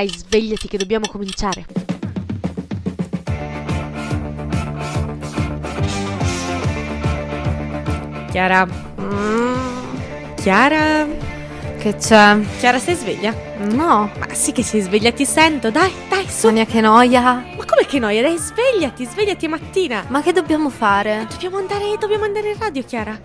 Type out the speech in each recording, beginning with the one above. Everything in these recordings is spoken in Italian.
dai, svegliati che dobbiamo cominciare. Chiara. Mm, Chiara. che c'è? Chiara, sei sveglia? No, Ma sì che sei sveglia, ti sento. Dai, dai, su. Sonia che noia. Ma come che noia? Dai, svegliati, svegliati è mattina. Ma che dobbiamo fare? Dobbiamo andare, dobbiamo andare in radio, Chiara.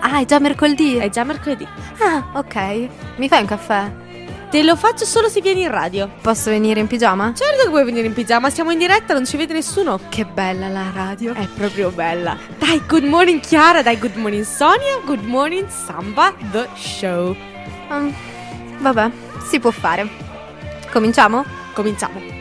Ah, è già mercoledì? È già mercoledì. Ah, ok. Mi fai un caffè? Te lo faccio solo se vieni in radio. Posso venire in pigiama? Certo che puoi venire in pigiama, siamo in diretta, non ci vede nessuno. Che bella la radio. È proprio bella. Dai, good morning Chiara, dai, good morning Sonia, good morning Samba, the show. Mm, vabbè, si può fare. Cominciamo? Cominciamo.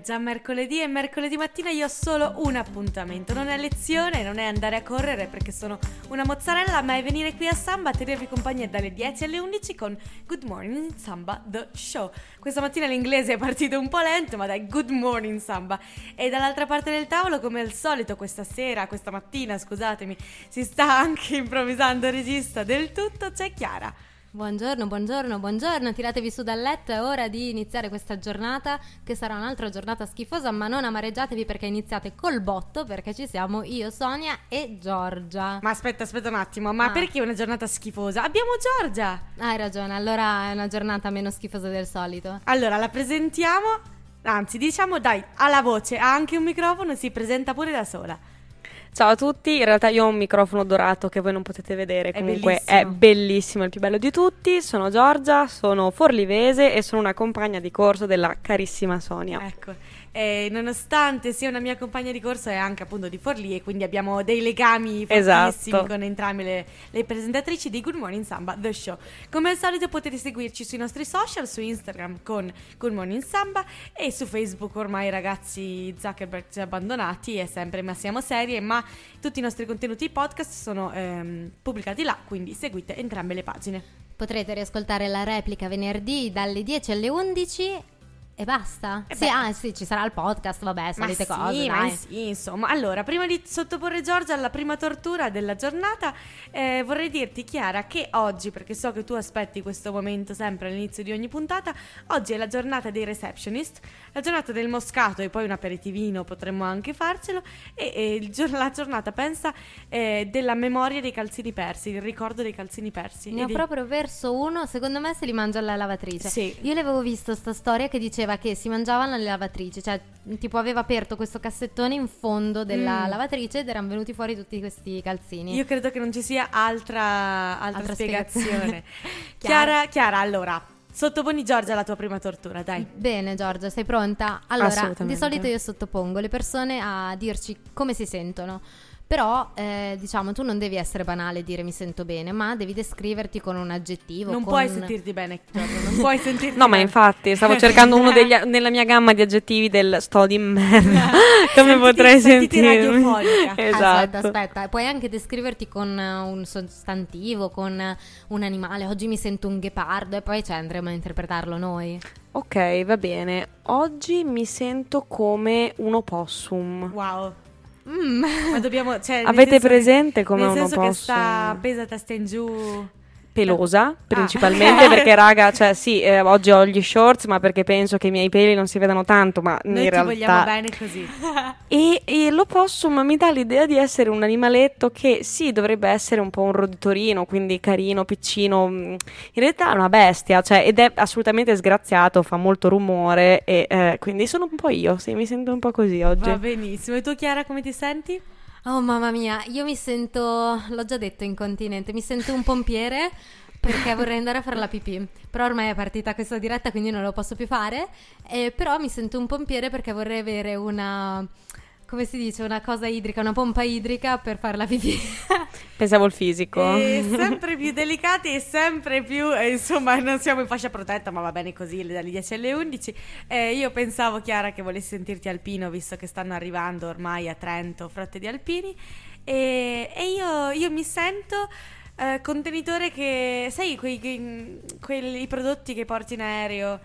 È già mercoledì e mercoledì mattina io ho solo un appuntamento. Non è lezione, non è andare a correre perché sono una mozzarella, ma è venire qui a Samba a tenervi compagnia dalle 10 alle 11 con Good Morning Samba The Show. Questa mattina l'inglese è partito un po' lento, ma dai, Good Morning Samba. E dall'altra parte del tavolo, come al solito, questa sera, questa mattina, scusatemi, si sta anche improvvisando regista del tutto, c'è Chiara. Buongiorno, buongiorno, buongiorno, tiratevi su dal letto, è ora di iniziare questa giornata che sarà un'altra giornata schifosa, ma non amareggiatevi perché iniziate col botto perché ci siamo io, Sonia e Giorgia. Ma aspetta, aspetta un attimo, ma Ah. perché una giornata schifosa? Abbiamo Giorgia! Hai ragione, allora è una giornata meno schifosa del solito. Allora, la presentiamo, anzi, diciamo dai, ha la voce, ha anche un microfono, si presenta pure da sola. Ciao a tutti, in realtà io ho un microfono dorato che voi non potete vedere, È comunque bellissimo. è bellissimo, è il più bello di tutti. Sono Giorgia, sono forlivese e sono una compagna di corso della carissima Sonia. Ecco, eh, nonostante sia una mia compagna di corso è anche appunto di Forlì e quindi abbiamo dei legami fortissimi Esatto. con entrambe le, le presentatrici di Good Morning Samba, The Show. Come al solito potete seguirci sui nostri social, su Instagram con Good Morning Samba e su Facebook ormai i ragazzi Zuckerberg ci ha abbandonati è sempre ma siamo serie, ma tutti i nostri contenuti podcast sono ehm, pubblicati là, quindi seguite entrambe le pagine. Potrete riascoltare la replica venerdì dalle 10 alle 11 e basta. Eh sì, ah, sì, ci sarà il podcast, vabbè, solite ma cose, sì, ma dai. sì, insomma. Allora, prima di sottoporre Giorgia alla prima tortura della giornata, eh, vorrei dirti, Chiara, che oggi, perché so che tu aspetti questo momento sempre all'inizio di ogni puntata, oggi è la giornata dei receptionist, la giornata del moscato e poi un aperitivino, potremmo anche farcelo, e, e il gior- la giornata, pensa, eh, della memoria dei calzini persi, il ricordo dei calzini persi. Ne E ho di- proprio verso uno, secondo me se li mangia alla lavatrice. Sì. Io le avevo visto sta storia che diceva che si mangiavano alle lavatrici, cioè tipo aveva aperto questo cassettone in fondo della Mm. lavatrice ed erano venuti fuori tutti questi calzini. Io credo che non ci sia altra, altra, Altra spiegazione. spiegazione. Chiara, Chiara, allora, sottoponi Giorgia alla tua prima tortura, dai. Bene Giorgia, sei pronta? Allora, di solito io sottopongo le persone a dirci come si sentono. Però, eh, diciamo, tu non devi essere banale e dire mi sento bene, ma devi descriverti con un aggettivo. Non con- puoi sentirti bene, Giorgia, non puoi sentirti No, ma bene. infatti stavo cercando uno degli, nella mia gamma di aggettivi del sto di merda. Come Sentiti- potrei radiofonica. Esatto. Aspetta, aspetta, puoi anche descriverti con eh, un sostantivo, con eh, un animale. Oggi mi sento un ghepardo e poi ci andremo a interpretarlo noi. Ok, va bene. Oggi mi sento come un opossum. Wow. Mm. Ma dobbiamo, cioè, Avete senso che- presente come nel un senso che opossum? sta appesa testa in giù. Pelosa principalmente Ah. perché raga cioè sì eh, oggi ho gli shorts ma perché penso che i miei peli non si vedano tanto ma Noi in realtà vogliamo bene così. e, e l'opossum mi dà l'idea di essere un animaletto che sì dovrebbe essere un po' un roditorino quindi carino piccino mm, in realtà è una bestia cioè, ed è assolutamente sgraziato fa molto rumore e eh, quindi sono un po' io sì mi sento un po' così oggi Va benissimo. E tu, Chiara, come ti senti? Oh mamma mia, io mi sento, l'ho già detto incontinente, mi sento un pompiere perché vorrei andare a fare la pipì. Però ormai è partita questa diretta, quindi non lo posso più fare. Eh, però mi sento un pompiere perché vorrei avere una, come si dice, una cosa idrica, una pompa idrica per fare la pipì. pensavo il fisico E sempre più delicati e sempre più, eh, insomma, non siamo in fascia protetta, ma va bene così, dalle 10 alle 11. Eh, io pensavo, Chiara, che volessi sentirti alpino, visto che stanno arrivando ormai a Trento frotte di alpini. E, e io, io mi sento eh, contenitore che, sai, quei, quei- quelli prodotti che porti in aereo.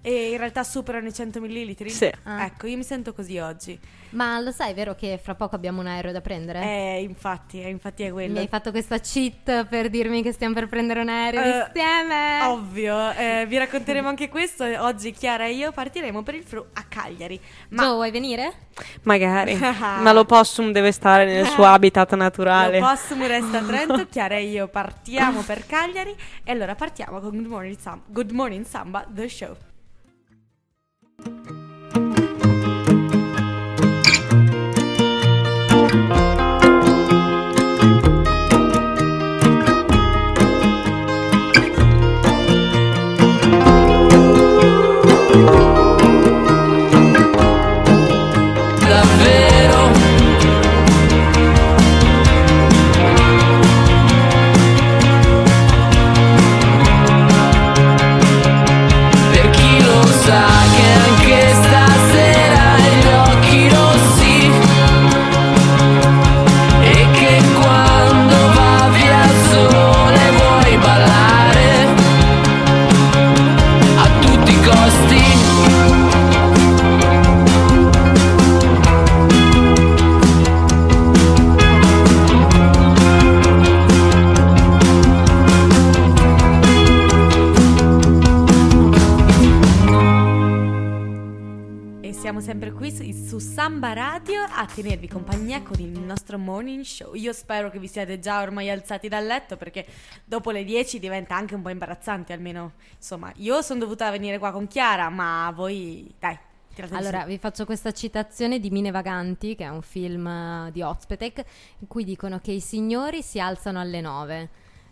E in realtà superano i 100 millilitri? Sì. Ah. Ecco, io mi sento così oggi. Ma lo sai, vero che fra poco abbiamo un aereo da prendere? Eh, infatti, eh, infatti è Mi quello. hai fatto questa cheat per dirmi che stiamo per prendere un aereo Eh, insieme? Ovvio, eh, vi racconteremo anche questo. Oggi Chiara e io partiremo per il fru a Cagliari. Ma Gio, vuoi venire? Magari. Ma l'opossum deve stare nel suo habitat naturale. L'Opossum resta a Trento, Chiara e io partiamo per Cagliari e allora partiamo con Good Morning Samba, Good Morning Samba The Show. Davvero spero che vi siate già ormai alzati dal letto perché dopo le 10 diventa anche un po' imbarazzante, almeno insomma, io sono dovuta venire qua con Chiara, ma voi dai, Allora, vi faccio questa citazione di Mine Vaganti, che è un film eh, di Ozpetek, in cui dicono che i signori si alzano alle 9.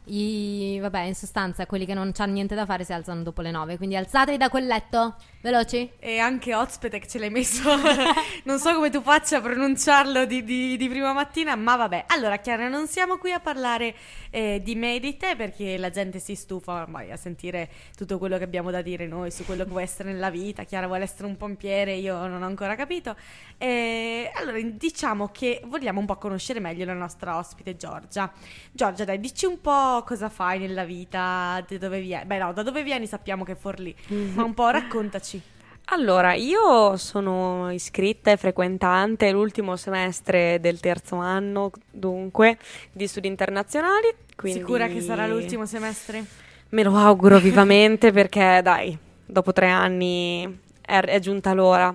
I, vabbè, in sostanza, quelli che non hanno niente da fare si alzano dopo le 9. Quindi alzatevi da quel letto, veloci. E anche Ozpetek ce l'hai messo. non so come tu faccia a pronunciarlo di, di- di prima mattina, ma vabbè. Allora, Chiara, non siamo qui a parlare eh, di me e di te perché la gente si stufa ormai a sentire tutto quello che abbiamo da dire noi su quello che vuoi essere nella vita. Chiara vuole essere un pompiere, io non ho ancora capito. E allora, diciamo che vogliamo un po' conoscere meglio la nostra ospite Giorgia. Giorgia, dai, dici un po' cosa fai nella vita, da dove vieni. Beh, no, da dove vieni sappiamo che è Forlì, ma un po' raccontaci. Allora, io sono iscritta e frequentante l'ultimo semestre del terzo anno, dunque, di studi internazionali. Quindi Sicura che sarà l'ultimo semestre? Me lo auguro vivamente perché, dai, dopo tre anni è, è giunta l'ora.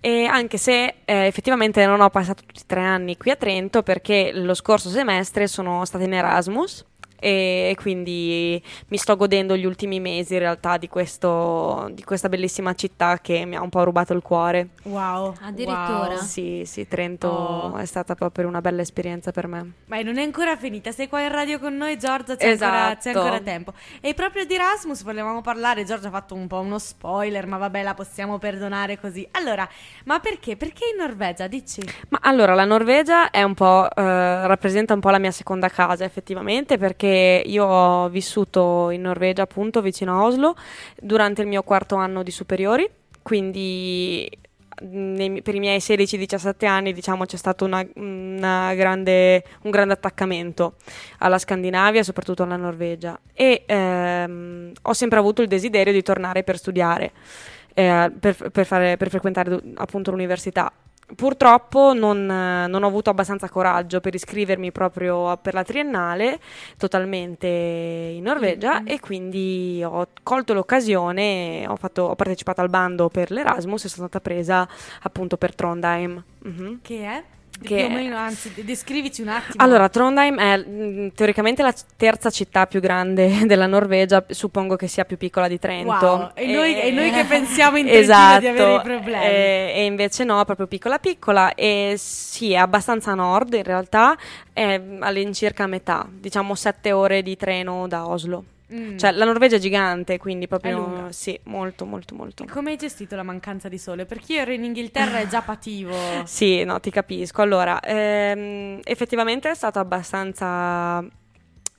E anche se eh, effettivamente non ho passato tutti i tre anni qui a Trento perché lo scorso semestre sono stata in Erasmus e quindi mi sto godendo gli ultimi mesi in realtà di, questo, di questa bellissima città che mi ha un po' rubato il cuore. Wow. Addirittura? wow. Sì, sì, Trento Oh. è stata proprio una bella esperienza per me. Ma non è ancora finita, sei qua in radio con noi Giorgia, c'è, ancora, c'è Esatto. ancora tempo. E proprio di Erasmus volevamo parlare, Giorgia ha fatto un po' uno spoiler, ma vabbè la possiamo perdonare così. Allora, ma perché? Perché in Norvegia? Dici? Ma allora, la Norvegia è un po', eh, rappresenta un po' la mia seconda casa effettivamente perché io ho vissuto in Norvegia appunto vicino a Oslo durante il mio quarto anno di superiori, quindi nei- per i miei 16-17 anni diciamo c'è stato una- una grande- un grande attaccamento alla Scandinavia, soprattutto alla Norvegia e ehm, ho sempre avuto il desiderio di tornare per studiare, eh, per, per fare- per frequentare appunto l'università. Purtroppo non, eh, non ho avuto abbastanza coraggio per iscrivermi proprio per la triennale totalmente in Norvegia Mhm. e quindi ho colto l'occasione, ho, fatto- ho partecipato al bando per l'Erasmus e sono stata presa appunto per Trondheim. Mhm. Che è? Che Più o meno, anzi, de- descrivici un attimo. Allora, Trondheim è mm, teoricamente la terza città più grande della Norvegia, suppongo che sia più piccola di Trento. Wow, e noi- Eh, e noi che pensiamo in esatto, di avere i problemi. eh, e invece no, proprio piccola piccola e sì, è abbastanza a nord in realtà, è all'incirca a metà, diciamo sette ore di treno da Oslo. Mm. Cioè, la Norvegia è gigante, quindi proprio sì, molto molto molto. Come hai gestito la mancanza di sole? Perché io ero in Inghilterra e già pativo. Sì, no, ti capisco. Allora, ehm, effettivamente è stato abbastanza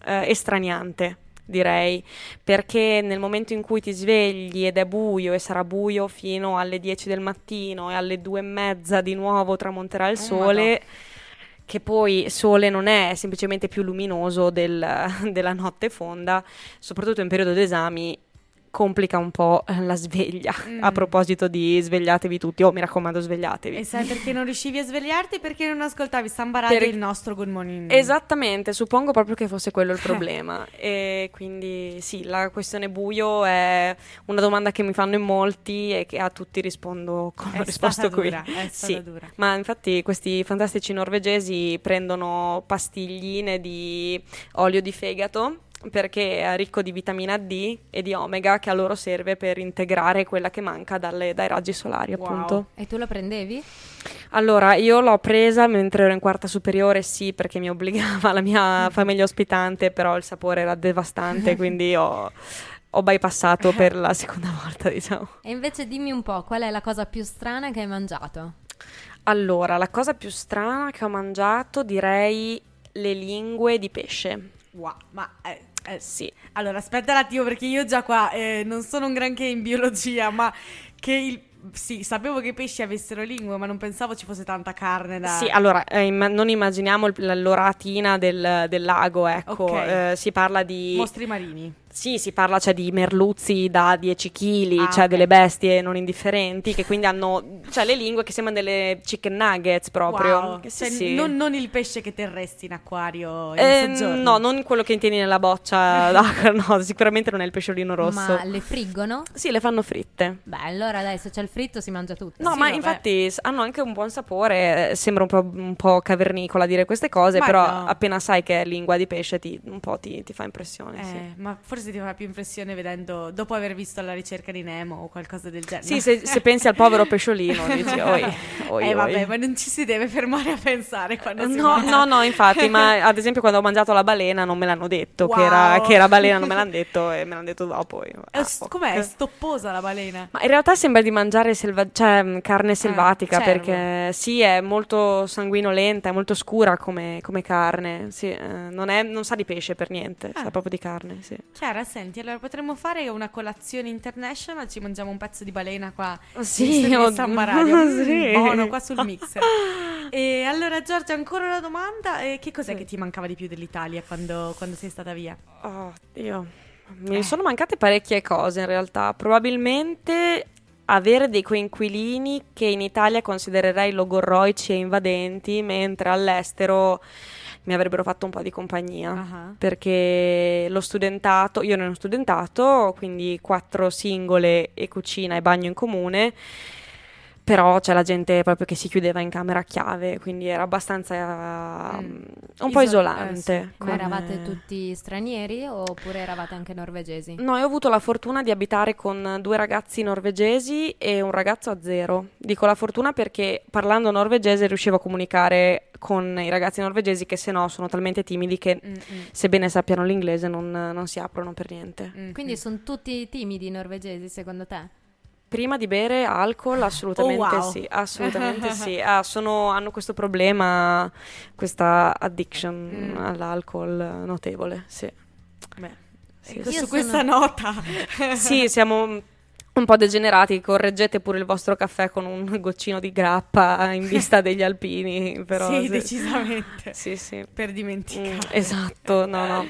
eh, estraniante, direi, perché nel momento in cui ti svegli ed è buio e sarà buio fino alle 10 del mattino e alle 2 e mezza di nuovo tramonterà il Oh, sole. Che poi sole non è, semplicemente più luminoso del- della notte fonda, soprattutto in periodo d'esami complica un po' la sveglia. Mm. A proposito di svegliatevi tutti, oh mi raccomando svegliatevi. E sai perché non riuscivi a svegliarti? Perché non ascoltavi Samba Radio Per- il nostro Good Morning. Esattamente, suppongo proprio che fosse quello il problema. e quindi sì, la questione buio è una domanda che mi fanno in molti e che a tutti rispondo con È stata qui. dura, è stata Sì. dura. Ma infatti questi fantastici norvegesi prendono pastigline di olio di fegato perché è ricco di vitamina D e di omega che a loro serve per integrare quella che manca dalle- dai raggi solari, Wow. appunto. E tu lo prendevi? Allora, io l'ho presa mentre ero in quarta superiore, sì, perché mi obbligava la mia famiglia ospitante, però il sapore era devastante, quindi ho, ho bypassato per la seconda volta, diciamo. E invece dimmi un po', qual è la cosa più strana che hai mangiato? Allora, la cosa più strana che ho mangiato direi le lingue di pesce. Wow, ma eh, eh, Sì. Allora, aspetta un attimo perché io già qua eh, non sono un granché in biologia, ma che il... Sì, sapevo che i pesci avessero lingue, ma non pensavo ci fosse tanta carne da... Sì, allora, eh, imma- non immaginiamo il- la- l'oratina del, del lago, ecco. Ok. Eh, si parla di... Mostri marini. Sì, si parla cioè, di merluzzi da 10 kg, Ah, cioè ok. delle bestie non indifferenti che quindi hanno cioè, le lingue che sembrano delle chicken nuggets proprio. Wow. Sì, Cioè, sì. Non, non il pesce che terresti in acquario in Eh, no, non quello che tieni nella boccia d'acqua, no, sicuramente non è il pesciolino rosso. Ma le friggono? Sì, le fanno fritte. Beh, allora dai, se c'è il fritto si mangia tutto. No, Sì, ma vabbè. infatti hanno anche un buon sapore, eh, sembra un po', un po' cavernicola dire queste cose, Ma però no. appena sai che è lingua di pesce ti, un po' ti, ti fa impressione. Eh, sì. ma forse ti fa più impressione vedendo dopo aver visto la ricerca di Nemo o qualcosa del genere. Sì, se, se pensi al povero pesciolino, dici, oi, oi, eh vabbè, oi." ma non ci si deve fermare a pensare quando si No, mangia. no, no, infatti, ma ad esempio quando ho mangiato la balena non me l'hanno detto che, Wow. era, che era balena, non me l'hanno detto e me l'hanno detto dopo. È ah, s- ok. com'è? È stopposa la balena. Ma in realtà sembra di mangiare selva- cioè, mh, carne selvatica cervo. perché sì, è molto sanguinolenta, è molto scura come, come carne. Sì, eh, non, è- non sa di pesce per niente, Ah. sa proprio di carne. Sì. Chiara, senti, allora potremmo fare una colazione international, ci mangiamo un pezzo di balena qua Sì, in oddio, Samba Radio. Mm, sì. Buono, qua sul mixer. e allora Giorgia, ancora una domanda. Eh, che cos'è Sì. che ti mancava di più dell'Italia quando, quando sei stata via? Oh, Dio. Mi Eh. sono mancate parecchie cose in realtà. Probabilmente avere dei coinquilini che in Italia considererei logorroici e invadenti, mentre all'estero mi avrebbero fatto un po' di compagnia. Ah. Perché lo studentato, io ero in studentato, quindi quattro singole e cucina e bagno in comune. Però c'è la gente proprio che si chiudeva in camera a chiave, quindi era abbastanza Mm. mm, un po' Isol- isolante. eh, sì. Ma come- eravate tutti stranieri oppure eravate anche norvegesi? No, io ho avuto la fortuna di abitare con due ragazzi norvegesi e un ragazzo a zero. Dico la fortuna perché parlando norvegese riuscivo a comunicare con i ragazzi norvegesi che se no sono talmente timidi che Mm, mm, sebbene sappiano l'inglese non, non si aprono per niente. mm, Quindi mm. sono tutti timidi i norvegesi secondo te? Prima di bere alcol, assolutamente Oh, wow. sì, assolutamente sì. Ah, sono- hanno questo problema, questa addiction Mm. all'alcol notevole, sì. Beh, Sì, ecco, su sono- questa nota. Sì, siamo un po' degenerati, correggete pure il vostro caffè con un goccino di grappa in vista degli alpini, però sì, sì. decisamente. Sì, sì. Per Mm, dimenticare. esatto, no, no.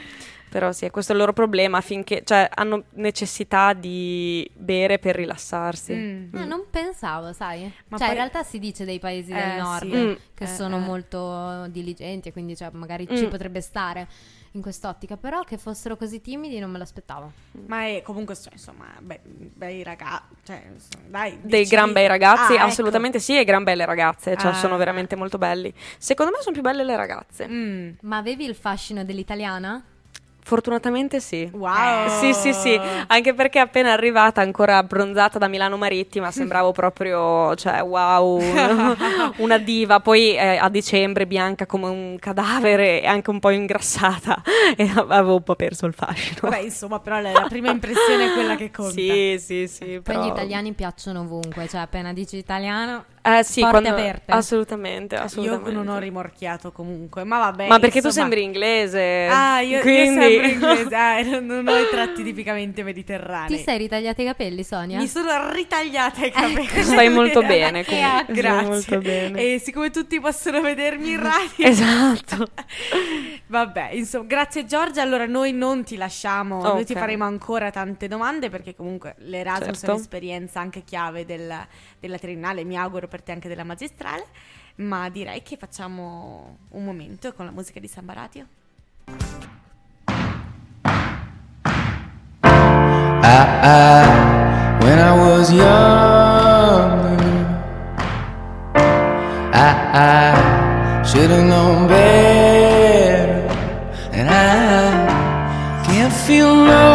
Però sì, questo è il loro problema, finché, cioè, hanno necessità di bere per rilassarsi. Mm. Ah, non pensavo, sai? Ma cioè, poi- in realtà si dice dei paesi Eh, del nord sì. Mm. che Eh, sono eh. molto diligenti e quindi cioè, magari Mm. ci potrebbe stare in quest'ottica, però che fossero così timidi non me l'aspettavo. Ma è comunque, cioè, insomma, be- bei ragazzi. Cioè, insomma, dai, Dei dici- gran bei ragazzi, Ah, ecco. assolutamente sì, e gran belle ragazze, cioè Ah. sono veramente molto belli. Secondo me sono più belle le ragazze. Mm. Ma avevi il fascino dell'italiana? Fortunatamente sì. Wow. Sì, sì, sì, anche perché appena arrivata, ancora abbronzata da Milano Marittima, sembravo proprio, cioè, wow, una diva. Poi eh, a dicembre bianca come un cadavere e anche un po' ingrassata e avevo un po' perso il fascino. Vabbè, insomma, però la, la prima impressione è quella che conta. Sì, sì, sì. Poi però- gli italiani piacciono ovunque, cioè appena dici italiano Eh sì, Porte quando- aperte. Assolutamente, assolutamente. Io non ho rimorchiato comunque, ma vabbè. Ma perché tu insomma- sembri inglese. Ah, io, io quindi... sembro inglese, ah, non- ho i tratti tipicamente mediterranei. Ti sei ritagliati i capelli, Sonia? Mi sono ritagliata i capelli. Stai molto bene comunque. Grazie. Molto bene. E siccome tutti possono vedermi in radio. Esatto. Vabbè, insomma, grazie Giorgia. Allora noi non ti lasciamo, noi ti faremo ancora tante domande perché comunque l'Erasmus Certo. è un'esperienza anche chiave del- della triennale, mi auguro per te anche della magistrale. Ma direi che facciamo un momento con la musica di Samba Radio. I, I, when I was younger, I, I should have known better, and I can't feel no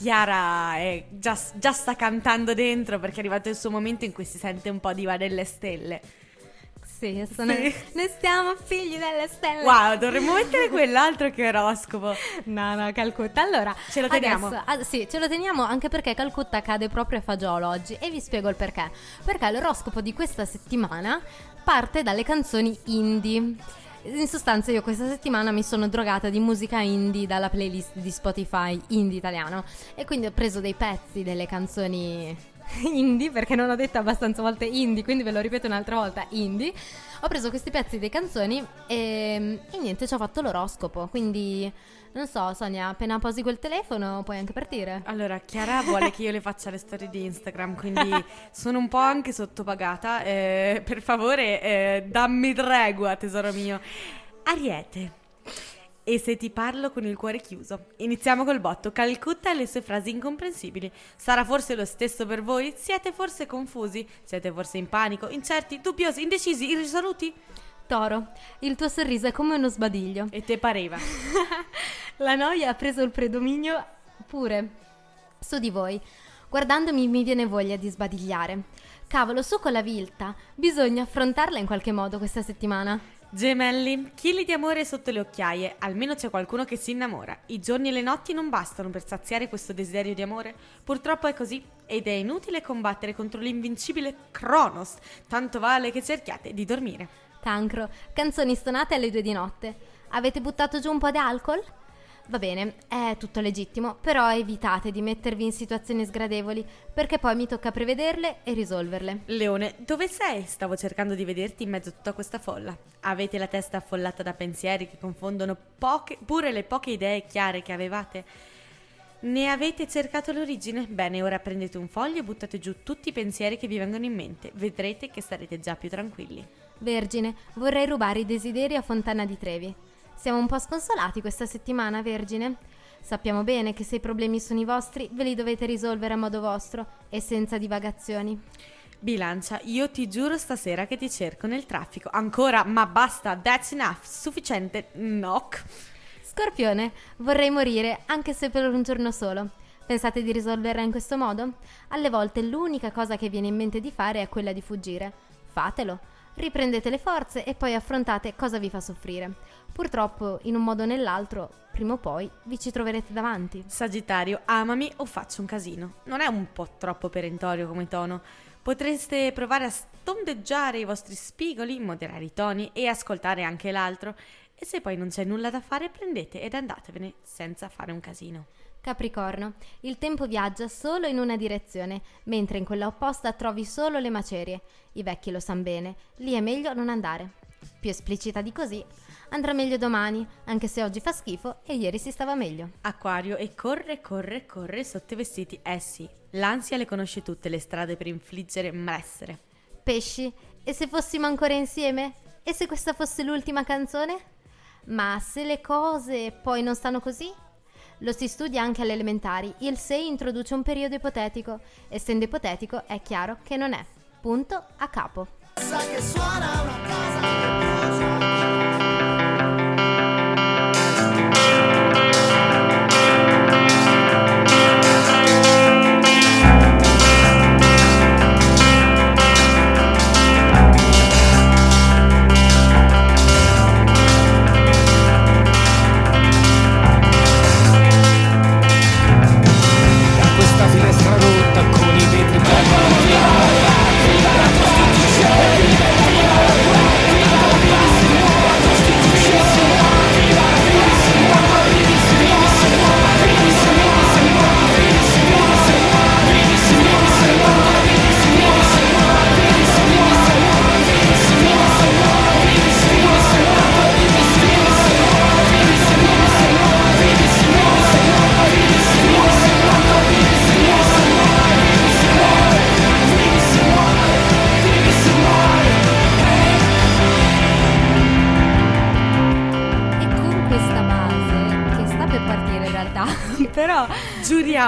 Chiara è già, già sta cantando dentro perché è arrivato il suo momento in cui si sente un po' diva delle stelle. Sì, sono... Sì. noi siamo figli delle stelle. Wow, dovremmo mettere quell'altro che oroscopo. No, no, Calcutta. Allora, Ce lo teniamo? adesso- ah, sì, ce lo teniamo anche perché Calcutta cade proprio a fagiolo oggi e vi spiego il perché. Perché l'oroscopo di questa settimana parte dalle canzoni indie. In sostanza io questa settimana mi sono drogata di musica indie dalla playlist di Spotify indie italiano e quindi ho preso dei pezzi delle canzoni indie perché non ho detto abbastanza volte indie, quindi ve lo ripeto un'altra volta indie. Ho preso questi pezzi dei canzoni e, e niente, ci ho fatto l'oroscopo, quindi non so, Sonia, appena posi quel telefono puoi anche partire. Allora, Chiara vuole che io le faccia le storie di Instagram, quindi sono un po' anche sottopagata. eh, per favore, eh, dammi tregua, tesoro mio. Ariete. E se ti parlo con il cuore chiuso? Iniziamo col botto. Calcutta e le sue frasi incomprensibili. Sarà forse lo stesso per voi? Siete forse confusi? Siete forse in panico? Incerti? Dubbiosi? Indecisi? Irrisoluti? Toro, il tuo sorriso è come uno sbadiglio. E te pareva. La noia ha preso il predominio pure su di voi. Guardandomi mi viene voglia di sbadigliare. Cavolo, su con la vilta. Bisogna affrontarla in qualche modo questa settimana. Gemelli, chili di amore sotto le occhiaie, almeno c'è qualcuno che si innamora. I giorni e le notti non bastano per saziare questo desiderio di amore. Purtroppo è così ed è inutile combattere contro l'invincibile Kronos. Tanto vale che cerchiate di dormire. Cancro, canzoni stonate alle due di notte. Avete buttato giù un po' di alcol? Va bene, è tutto legittimo, però evitate di mettervi in situazioni sgradevoli, perché poi mi tocca prevederle e risolverle. Leone, dove sei? Stavo cercando di vederti in mezzo a tutta questa folla. Avete la testa affollata da pensieri che confondono poche, pure le poche idee chiare che avevate? Ne avete cercato l'origine? Bene, ora prendete un foglio e buttate giù tutti i pensieri che vi vengono in mente. Vedrete che sarete già più tranquilli. Vergine, vorrei rubare i desideri a Fontana di Trevi. Siamo un po' sconsolati questa settimana, Vergine. Sappiamo bene che se i problemi sono i vostri, ve li dovete risolvere a modo vostro e senza divagazioni. Bilancia, io ti giuro stasera che ti cerco nel traffico. Ancora, ma basta, that's enough. Sufficiente, knock. Scorpione, vorrei morire, anche se per un giorno solo. Pensate di risolverla in questo modo? Alle volte l'unica cosa che viene in mente di fare è quella di fuggire. Fatelo. Riprendete le forze e poi affrontate cosa vi fa soffrire. Purtroppo, in un modo o nell'altro, prima o poi vi ci troverete davanti. Sagittario, amami o faccio un casino. Non è un po' troppo perentorio come tono. Potreste provare a tondeggiare i vostri spigoli, moderare i toni e ascoltare anche l'altro. E se poi non c'è nulla da fare, prendete ed andatevene senza fare un casino. Capricorno, il tempo viaggia solo in una direzione, mentre in quella opposta trovi solo le macerie. I vecchi lo sanno bene, lì è meglio non andare. Più esplicita di così, andrà meglio domani, anche se oggi fa schifo e ieri si stava meglio. Acquario e corre, corre, corre sotto i vestiti. Eh sì, l'ansia le conosce tutte le strade per infliggere malessere. Pesci, e se fossimo ancora insieme? E se questa fosse l'ultima canzone? Ma se le cose poi non stanno così? Lo si studia anche alle elementari. Il 6 introduce un periodo ipotetico. Essendo ipotetico, è chiaro che non è. Punto a capo. Da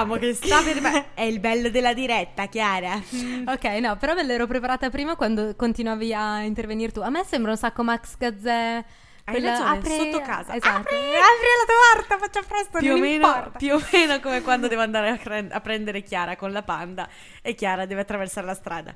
Giuriamo che sta per me. È il bello della diretta, Chiara. Ok, no, però me l'ero preparata prima quando continuavi a intervenire tu. A me sembra un sacco Max Gazzè. Hai ragione, sotto casa. Esatto. Apri! Apri la torta, faccia presto, Più o, meno, più o meno come quando devo andare a, cre- a prendere Chiara con la panda e Chiara deve attraversare la strada.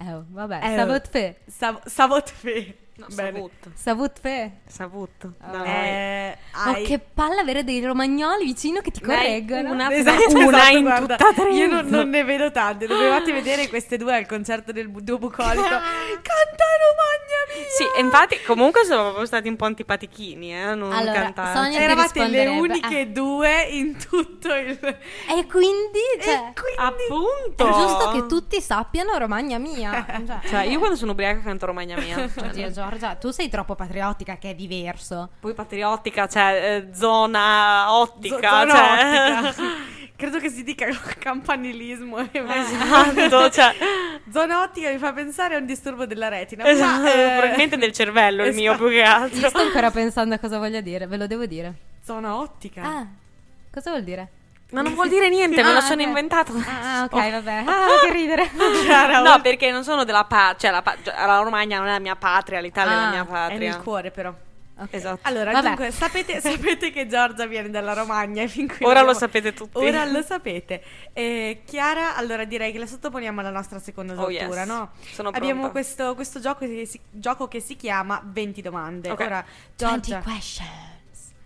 Eh, vabbè, Eh, savot fe. Sav- savot fe. No, Bene. savut. Savut fe. Savut. Ah. Noi. Eh, Oh, hai- che palla avere dei romagnoli vicino che ti correggono. una- Esatto, una esatto, in guarda, tutta Trento. Io non, non ne vedo tante. Dovevate vedere queste due al concerto del duo bucolico. Cantano magna mia! Sì, infatti comunque sono proprio stati un po' antipatichini, eh, non Allora, cantare. Sonia- Eravate le uniche due in tutto il. E quindi, cioè, e quindi Appunto. è giusto che tutti sappiano Romagna mia. Cioè, Cioè, io quando sono ubriaca canto Romagna mia. Cioè, Oddio, Giorgia, tu sei troppo patriottica che è diverso. Poi patriottica, cioè eh, zona ottica. Zona cioè. ottica. Credo che si dica campanilismo. Esatto, cioè, Zona ottica mi fa pensare a un disturbo della retina. esatto, ma, eh, probabilmente del cervello il mio esatto. più che altro. Io sto ancora pensando a cosa voglia dire, ve lo devo dire. Zona ottica. Ah, cosa vuol dire? Ma non vuol dire niente, me lo Ah, sono inventato. Ah, ok, Oh. vabbè. Ah, che ridere. No, perché non sono della patria, cioè la, pa- la Romagna non è la mia patria, l'Italia è Ah, la mia è patria. nel cuore, però. Ok. Esatto. Allora, Vabbè. dunque, sapete, sapete che Giorgia viene dalla Romagna e fin qui Ora lo abbiamo- sapete tutti. Ora lo sapete. Eh, Chiara, allora direi che la sottoponiamo alla nostra seconda Oh, tortura, yes. no? Sono Abbiamo questo, questo gioco, che si, gioco che si chiama 20 domande. Ok. Ora, 20 Giorgia, questions.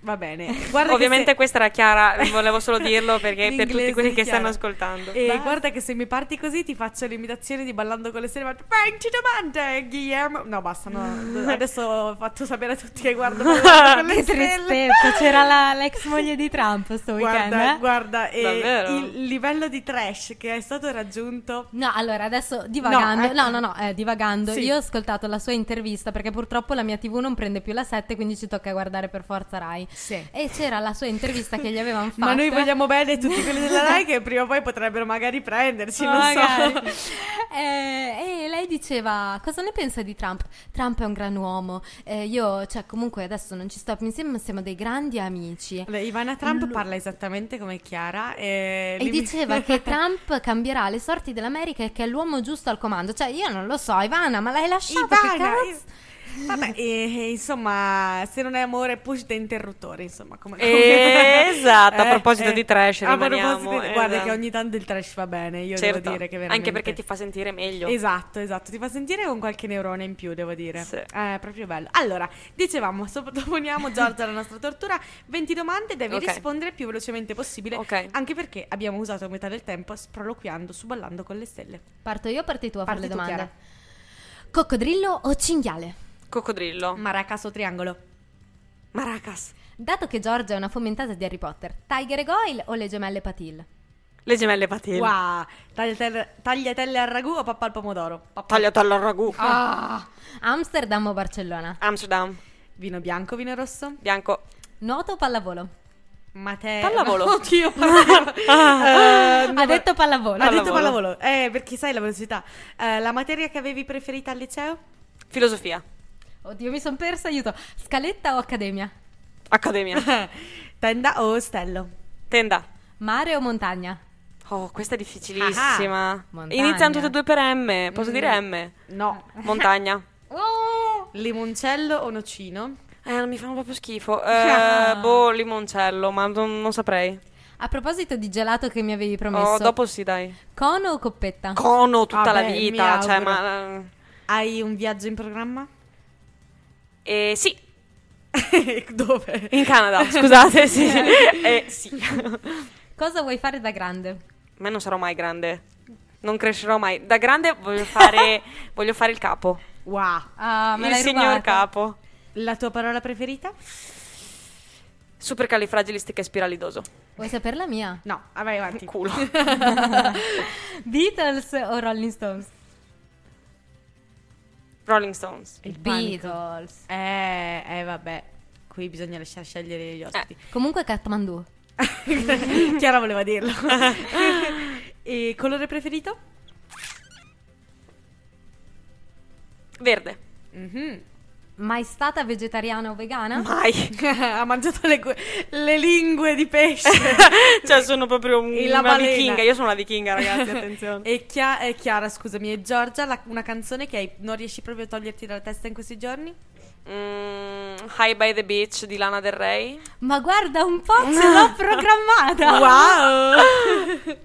Va bene. Guarda che Ovviamente se- questa era chiara, volevo solo dirlo perché per tutti quelli che stanno ascoltando. E Basta. guarda che se mi parti così ti faccio l'imitazione di ballando con le stelle. ma 20 domande, Guillermo. No, basta. No. Adesso ho fatto sapere a tutti che guardo ballando con le Che stelle. tristezza, c'era la- l'ex moglie di Trump sto weekend. Guarda, eh? guarda, e Davvero? il livello di trash che è stato raggiunto. No, allora adesso divagando, No, no, eh. no, no, eh, divagando. Sì. Io ho ascoltato la sua intervista perché purtroppo la mia TV non prende più la 7, quindi ci tocca guardare per forza Rai. Sì. E c'era la sua intervista che gli avevano fatto. Ma noi vogliamo bene tutti quelli della Rai che prima o poi potrebbero magari prenderci, non Magari. so. Eh, e lei diceva cosa ne pensa di Trump? Trump è un gran uomo. Eh, io, cioè, comunque adesso non ci sto insieme, ma siamo dei grandi amici. Allora, Ivana Trump parla esattamente come Chiara e, E diceva che Trump cambierà le sorti dell'America e che è l'uomo giusto al comando. Cioè, io non lo so, Ivana, ma l'hai lasciato? che Ivana, cazzo? io- Vabbè, e- e insomma, se non è amore, push da interruttore, insomma. Come, Eh, come- esatto, a proposito di trash, a rimaniamo, proposito di- guarda esatto. che ogni tanto il trash va bene, io Certo, devo dire che veramente... anche perché ti fa sentire meglio. Esatto, esatto, ti fa sentire con qualche neurone in più, devo dire. Sì. È proprio bello. Allora, dicevamo, sottoponiamo Giorgia alla nostra tortura, 20 domande, devi Ok. rispondere il più velocemente possibile, Ok. anche perché abbiamo usato metà del tempo sproloquiando su Ballando con le stelle. Parto io o parti tu a fare Parti le tu, domande? Chiara. Coccodrillo o cinghiale? Coccodrillo. Maracas o triangolo? Maracas. Dato che Giorgia è una fomentata di Harry Potter, Tiger e Goyle o le gemelle Patil? Le gemelle patine. Wow, tagliatelle, tagliatelle al ragù o pappa al pomodoro? Pappa- Tagliato al ragù. Ah. Amsterdam o Barcellona? Amsterdam. Vino bianco, vino rosso? Bianco. Nuoto o pallavolo? Mate... Pallavolo. No, oddio, pallavolo. No, ha detto pallavolo. Ha detto Pallavolo. pallavolo. Eh, perché sai la velocità. Eh, la materia che avevi preferita al liceo? Filosofia. Oddio, mi sono persa, aiuto. Scaletta o accademia? Accademia. Tenda o ostello? Tenda. Mare o montagna? Oh, questa è difficilissima. Ah, montagna. Iniziano tutte e due per M. Posso dire M? No. Montagna. Oh! Limoncello o nocino? Eh, mi fanno proprio schifo. Eh, boh, limoncello, ma non, non saprei. A proposito di gelato che mi avevi promesso, Oh, dopo sì, dai. cono o coppetta? Cono tutta la Vabbè, mi vita, cioè, ma... Hai un viaggio in programma? Eh, sì, Dove? in Canada, scusate, sì. Eh, sì. Cosa vuoi fare da grande? Ma non sarò mai grande. Non crescerò mai. Da grande voglio fare, voglio fare il capo. Wow. Ah, me il signor rubata. capo. La tua parola preferita? Supercalifragilistichespiralidoso. Vuoi sapere la mia? No, vai avanti. Culo. Beatles o Rolling Stones? Rolling Stones. Il. Beatles. Eh, eh, vabbè. Qui bisogna lasciare scegliere gli ospiti. Comunque Kathmandu. Chiara voleva dirlo. e colore preferito? Verde. Mhm. Mai stata vegetariana o vegana? Mai. ha mangiato le, le lingue di pesce. cioè, sono proprio un- una balena. vichinga. Io sono una vichinga, ragazzi, attenzione. e Chia- e Chiara, scusami, e Giorgia, la- una canzone che hai- non riesci proprio a toglierti dalla testa in questi giorni? Mm, High by the Beach di Lana Del Rey. Ma guarda un po', ce l'ho programmata. Wow!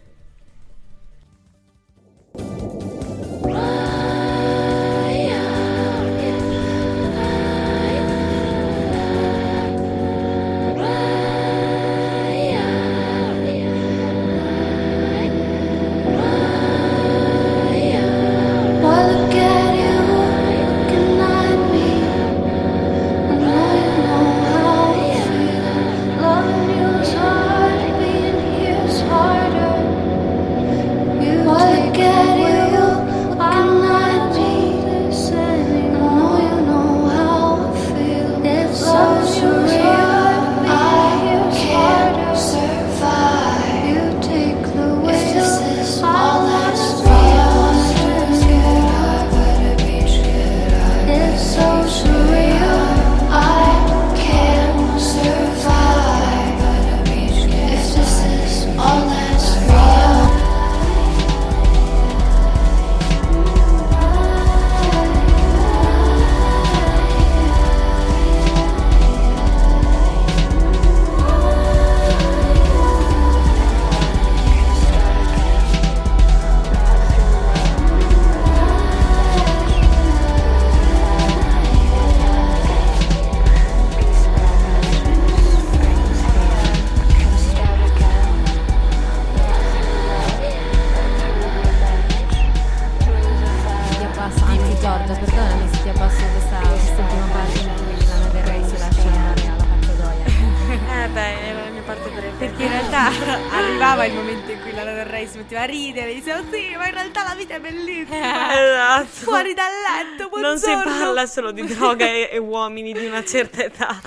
Solo di droga e, e uomini di una certa età.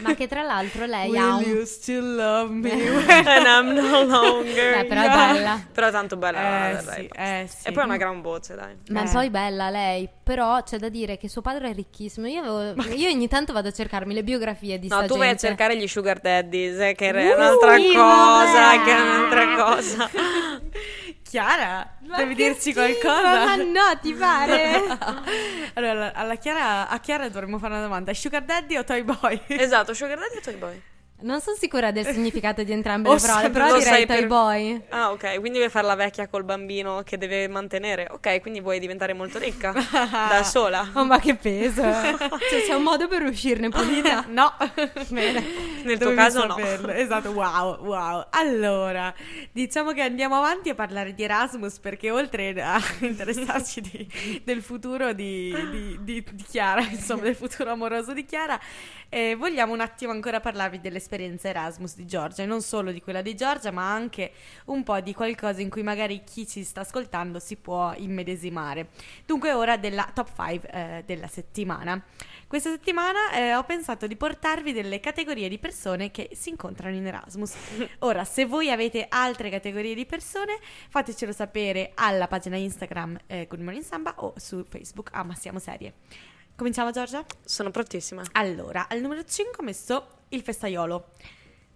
Ma che tra l'altro lei ha Will un... you still love me? And I'm no longer. Beh, però è bella. Però è tanto bella. Eh Rey. sì, eh sì. E poi ha una gran voce, dai. Ma è Eh. poi bella lei, però c'è da dire che suo padre è ricchissimo. Io, avevo- io ogni tanto vado a cercarmi le biografie di No, sta tu vai a cercare gli sugar daddies, eh, che è un'altra sì, cosa, vabbè. che è un'altra cosa. Chiara, Ma devi dirci schifo, qualcosa? Ma no, ti pare? allora, alla Chiara, a Chiara dovremmo fare una domanda: Sugar Daddy o Toy Boy? esatto, sugar daddy o toy boy? Non sono sicura del significato di entrambe le parole, però direi sai toy per- boy. Ah, ok, quindi vuoi fare la vecchia col bambino che deve mantenere. Ok, quindi vuoi diventare molto ricca da sola. Oh, ma che peso! Cioè, c'è un modo per uscirne pulita? No, Bene. Nel tuo Dovevi caso no. saperlo. Esatto, wow, wow. Allora, diciamo che andiamo avanti a parlare di Erasmus perché oltre a interessarci di- del futuro di, di- di- di Chiara, insomma, del futuro amoroso di Chiara, eh, vogliamo un attimo ancora parlarvi dell'esperienza Erasmus di Giorgia e non solo di quella di Giorgia, ma anche un po' di qualcosa in cui magari chi ci sta ascoltando si può immedesimare. Dunque, ora della top 5 della settimana. Questa settimana eh, ho pensato di portarvi delle categorie di persone che si incontrano in Erasmus. Ora, se voi avete altre categorie di persone, fatecelo sapere alla pagina Instagram eh, Good Morning Samba o su Facebook. Ah, ma siamo serie. Cominciamo, Giorgia? Sono prontissima. Allora, al numero 5 ho messo il festaiolo.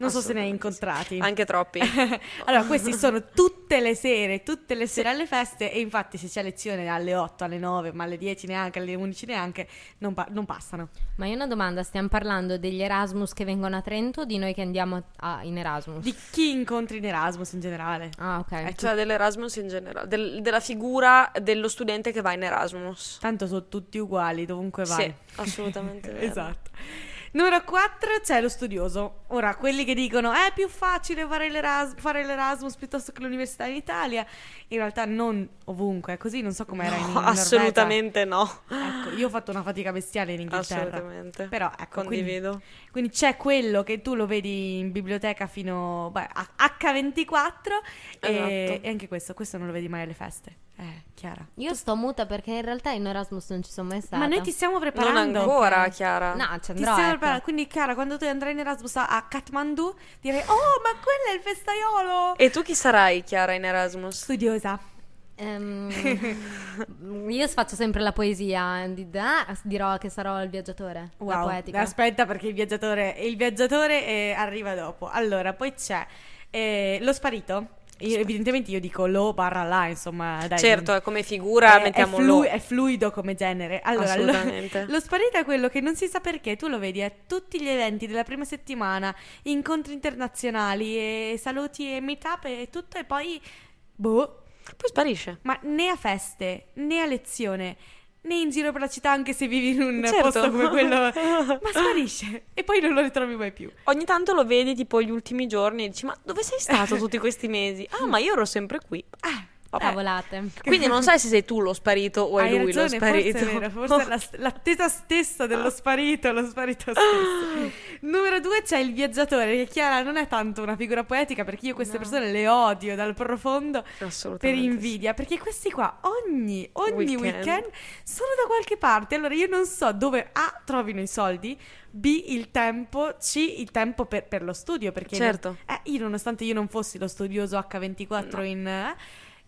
Non so se ne hai incontrati. Anche troppi. allora, questi sono tutte le sere, tutte le sere alle feste e infatti se c'è lezione alle 8, alle 9, ma alle 10 neanche, alle 11 neanche, non, pa- non passano. Ma io ho una domanda, stiamo parlando degli Erasmus che vengono a Trento o di noi che andiamo a- in Erasmus? Di chi incontri in Erasmus in generale. Ah, ok. Eh, Cioè dell'Erasmus in generale, del- della figura dello studente che va in Erasmus. Tanto sono tutti uguali dovunque vai. Sì, assolutamente vero. esatto. Numero 4 c'è lo studioso. Ora, quelli che dicono è più facile fare l'Eras- fare l'Erasmus piuttosto che l'università in Italia, in realtà non ovunque è così, non so com'era in, in No, Norvegia. assolutamente no. Ecco, io ho fatto una fatica bestiale in Inghilterra. Assolutamente. Però ecco, quindi, Condivido. quindi c'è quello che tu lo vedi in biblioteca fino beh, a H24 e, Esatto. e anche questo, questo non lo vedi mai alle feste. Eh, Chiara. Io sto muta perché in realtà in Erasmus non ci sono mai stata. Ma noi ti stiamo Non preparando. ancora, Chiara. No, ci Ti andrò, stiamo ecco. preparando. Quindi, Chiara, quando tu andrai in Erasmus a, Kathmandu, direi: Oh, ma quello è il festaiolo! E tu chi sarai, Chiara, in Erasmus? Studiosa. Ehm, io faccio sempre la poesia, di- ah, dirò che sarò il viaggiatore, la Wow. poetica. Aspetta, perché il viaggiatore, il viaggiatore eh, arriva dopo. Allora, poi c'è eh, lo sparito. Io, evidentemente io dico lo barra là, insomma, dai. certo, è come figura, è, mettiamo è, flu- è fluido come genere. Allora, lo, lo sparito è quello che non si sa perché, tu lo vedi a tutti gli eventi della prima settimana, incontri internazionali e saluti e meetup e tutto e poi boh, Poi sparisce. ma né a feste, né a lezione, né in giro per la città anche se vivi in un Certo. posto come quello, ma sparisce e poi non lo ritrovi mai più. Ogni tanto lo vedi tipo gli ultimi giorni e dici ma dove sei stato tutti questi mesi? Ah ma io ero sempre qui. Ah, Cavolate. Quindi non sai se sei tu lo sparito o è Hai lui ragione, lo sparito. Forse, è vero, forse è la- l'attesa stessa dello sparito, lo sparito stesso. Numero due c'è il viaggiatore, che Chiara non è tanto una figura poetica perché io queste persone le odio dal profondo per invidia, perché questi qua ogni, ogni Weekend. weekend. sono da qualche parte. Allora io non so dove A trovino i soldi, B il tempo, C il tempo per, per lo studio, perché Certo. non- eh, io nonostante io non fossi lo studioso H24 in... eh,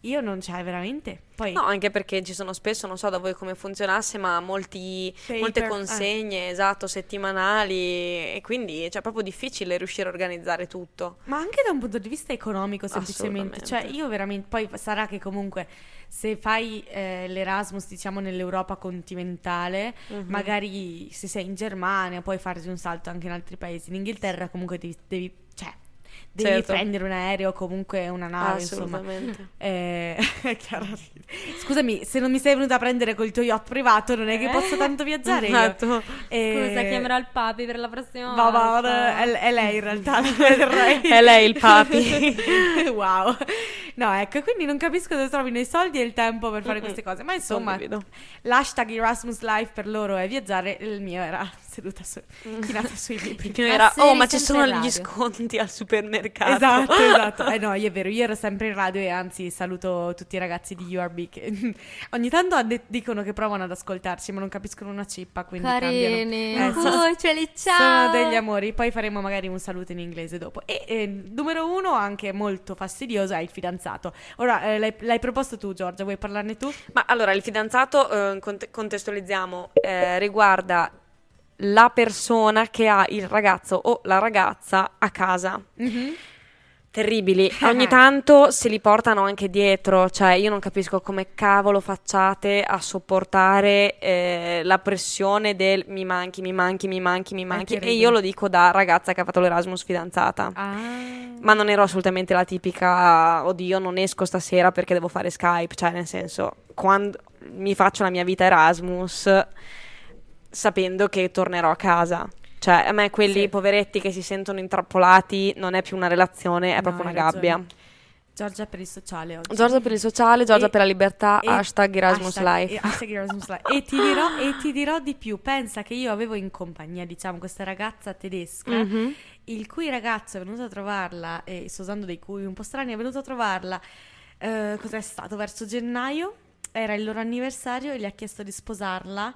io non c'è veramente. Poi No, anche perché ci sono spesso, non so da voi come funzionasse, ma molti, Paper, molte eh. consegne, esatto, settimanali e quindi cioè, è proprio difficile riuscire a organizzare tutto. Ma anche da un punto di vista economico, semplicemente. Cioè, io veramente. Poi sarà che comunque se fai eh, l'Erasmus, diciamo, nell'Europa continentale, Mhm. magari se sei in Germania, puoi farti un salto anche in altri paesi. In Inghilterra, comunque, devi. devi- cioè, devi Certo. prendere un aereo o comunque una nave, insomma. Assolutamente. Eh. Scusami, se non mi sei venuta a prendere col tuo yacht privato, non è che posso tanto viaggiare io. Esatto. Eh, Scusa, chiamerò il papi per la prossima Va, va, volta. è, è lei in realtà. È lei il papi. wow. No, ecco, quindi non capisco dove trovino i soldi e il tempo per fare queste cose. Ma insomma, l'hashtag Erasmus Life per loro è viaggiare. Il mio era seduta su, chinata sui libri. Ma era, oh ma ci sono gli radio." sconti al supermercato. Esatto, esatto. Eh no, è vero, io ero sempre in radio e anzi saluto tutti i ragazzi di URB che ogni tanto adde- dicono che provano ad ascoltarci ma non capiscono una cippa, quindi Carini. cambiano. Eh, Oh, li ciao. Sono degli amori, poi faremo magari un saluto in inglese dopo. E eh, numero uno, anche molto fastidioso, è il fidanzato. Ora, eh, l'hai, l'hai proposto tu, Giorgia, vuoi parlarne tu? Ma allora, il fidanzato, eh, cont- contestualizziamo, eh, riguarda la persona che ha il ragazzo o la ragazza a casa. Terribili, ogni tanto se li portano anche dietro, cioè io non capisco come cavolo facciate a sopportare eh, la pressione del mi manchi, mi manchi, mi manchi, mi manchi e io lo dico da ragazza che ha fatto l'Erasmus fidanzata. Ah. Ma non ero assolutamente la tipica, oddio, non esco stasera perché devo fare Skype, cioè nel senso, quando mi faccio la mia vita Erasmus sapendo che tornerò a casa. Cioè, a me quelli Sì. poveretti che si sentono intrappolati non è più una relazione, è No, proprio una gabbia. ragione. Giorgia per il sociale oggi. Giorgia per il sociale, Giorgia E- per la libertà, e- hashtag Erasmus hashtag- Life. e- hashtag Erasmus Life. E ti, dirò, e ti dirò di più. Pensa che io avevo in compagnia, diciamo, questa ragazza tedesca, Mhm. il cui ragazzo è venuto a trovarla, e sto usando dei cui un po' strani, è venuto a trovarla, eh, cos'è stato? Verso gennaio, era il loro anniversario e gli ha chiesto di sposarla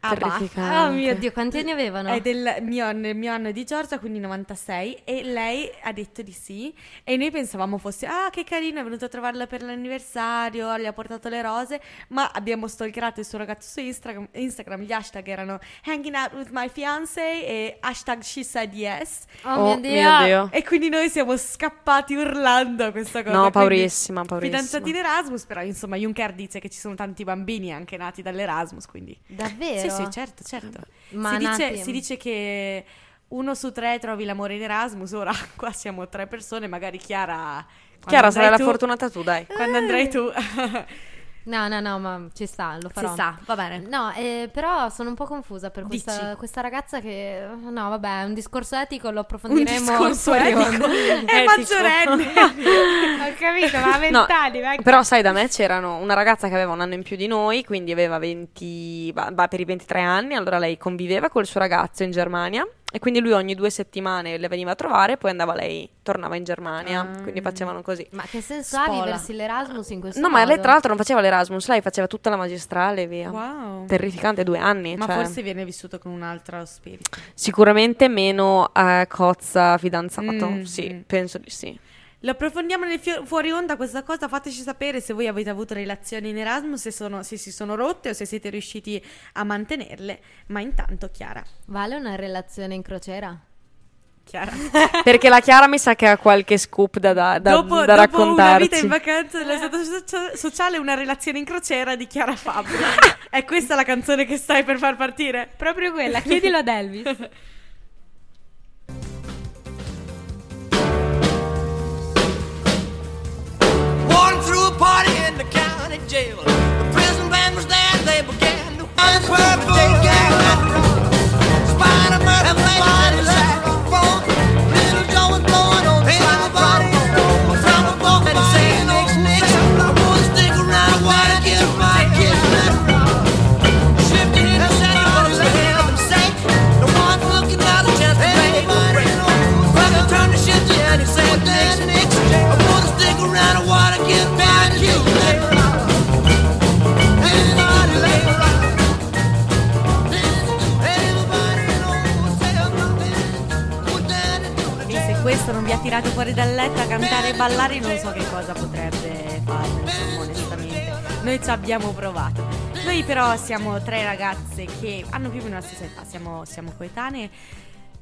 a Bath. Terrificante. Oh mio Dio, quanti anni avevano? È del mio, anno- il mio anno di Giorgia, quindi 96, e lei ha detto di sì. E noi pensavamo fosse, ah, che carino, è venuto a trovarla per l'anniversario, gli ha portato le rose. Ma abbiamo stalkerato il suo ragazzo su Instagram. Instagram gli hashtag erano hanging out with my fiance e hashtag she said yes. Oh, mio Dio. E quindi noi siamo scappati urlando a questa cosa. No, paurissima, paurissima. Fidanzati in Erasmus, però insomma Juncker dice che ci sono tanti bambini anche nati dall'Erasmus, quindi... Davvero? Sì, sì, certo, certo. Ma si, dice, si dice che uno su tre trovi l'amore in Erasmus, ora qua siamo tre persone, magari Chiara... Chiara, sarai la tu- fortunata tu, dai. Quando andrai tu... No, no, no, ma ci sta, lo farò. sa, va bene. No, eh, però sono un po' confusa per questa, questa ragazza che... No, vabbè, un discorso etico, lo approfondiremo discorso fuori etico. onda. È Etico. maggiorenne. Ho capito, ma a No, vent'anni, ma- Però sai, da me c'erano una ragazza che aveva un anno in più di noi, quindi aveva 20, va- va per i 23 anni, allora lei conviveva col suo ragazzo in Germania e quindi lui ogni due settimane le veniva a trovare, poi andava lei, tornava in Germania, Ah. quindi facevano così. Ma che senso ha Spola. viversi l'Erasmus in questo No, ma lei tra l'altro non faceva l'Erasmus, lei faceva tutta la magistrale e via. Wow. Terrificante, due anni. Ma cioè, forse viene vissuto con un altro spirito. Sicuramente meno eh, cozza fidanzato, Mm, sì, mm. penso di sì. Lo approfondiamo nel fio- fuori onda questa cosa, fateci sapere se voi avete avuto relazioni in Erasmus, se, sono- se si sono rotte o se siete riusciti a mantenerle. Ma intanto, Chiara. Vale una relazione in crociera? Chiara. Perché la Chiara mi sa che ha qualche scoop da, da, da, dopo, da dopo una raccontarci. vita in vacanza nella stato socia- sociale, una relazione in crociera di Chiara Fabio. È questa la canzone che stai per far partire? Proprio quella, chiedilo ad Elvis. through a party in the county jail. The prison band was there, they began to purple ballare, non so che cosa potrebbe fare, insomma, onestamente. Noi ci abbiamo provato. Noi però siamo tre ragazze che hanno più o meno la stessa età, siamo, siamo coetanee,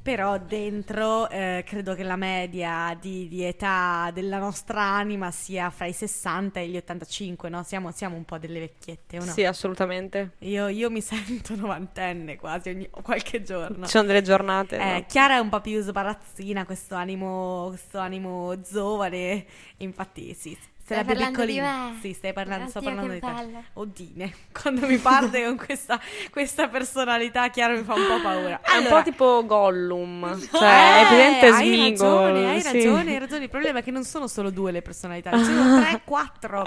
però dentro eh, credo che la media di, di età della nostra anima sia fra i 60 e gli 85, no? Siamo, siamo un po' delle vecchiette, no? Sì, assolutamente. Io, io mi sento novantenne quasi ogni, qualche giorno. Ci sono delle giornate. Eh, no? Chiara è un po' più sbarazzina, questo animo, questo animo giovane. Infatti, sì. Stai Sarebbe parlando di piccolina. me? Sì, stai parlando, sto Oddio, parlando che di te. bello. Odine, quando mi parte con questa, questa personalità, Chiara mi fa un po' paura. È un po' tipo Gollum, cioè eh, è presente hai Smeagol. ragione, hai sì. ragione, hai ragione. Il problema è che non sono solo due le personalità, ci sono tre, quattro.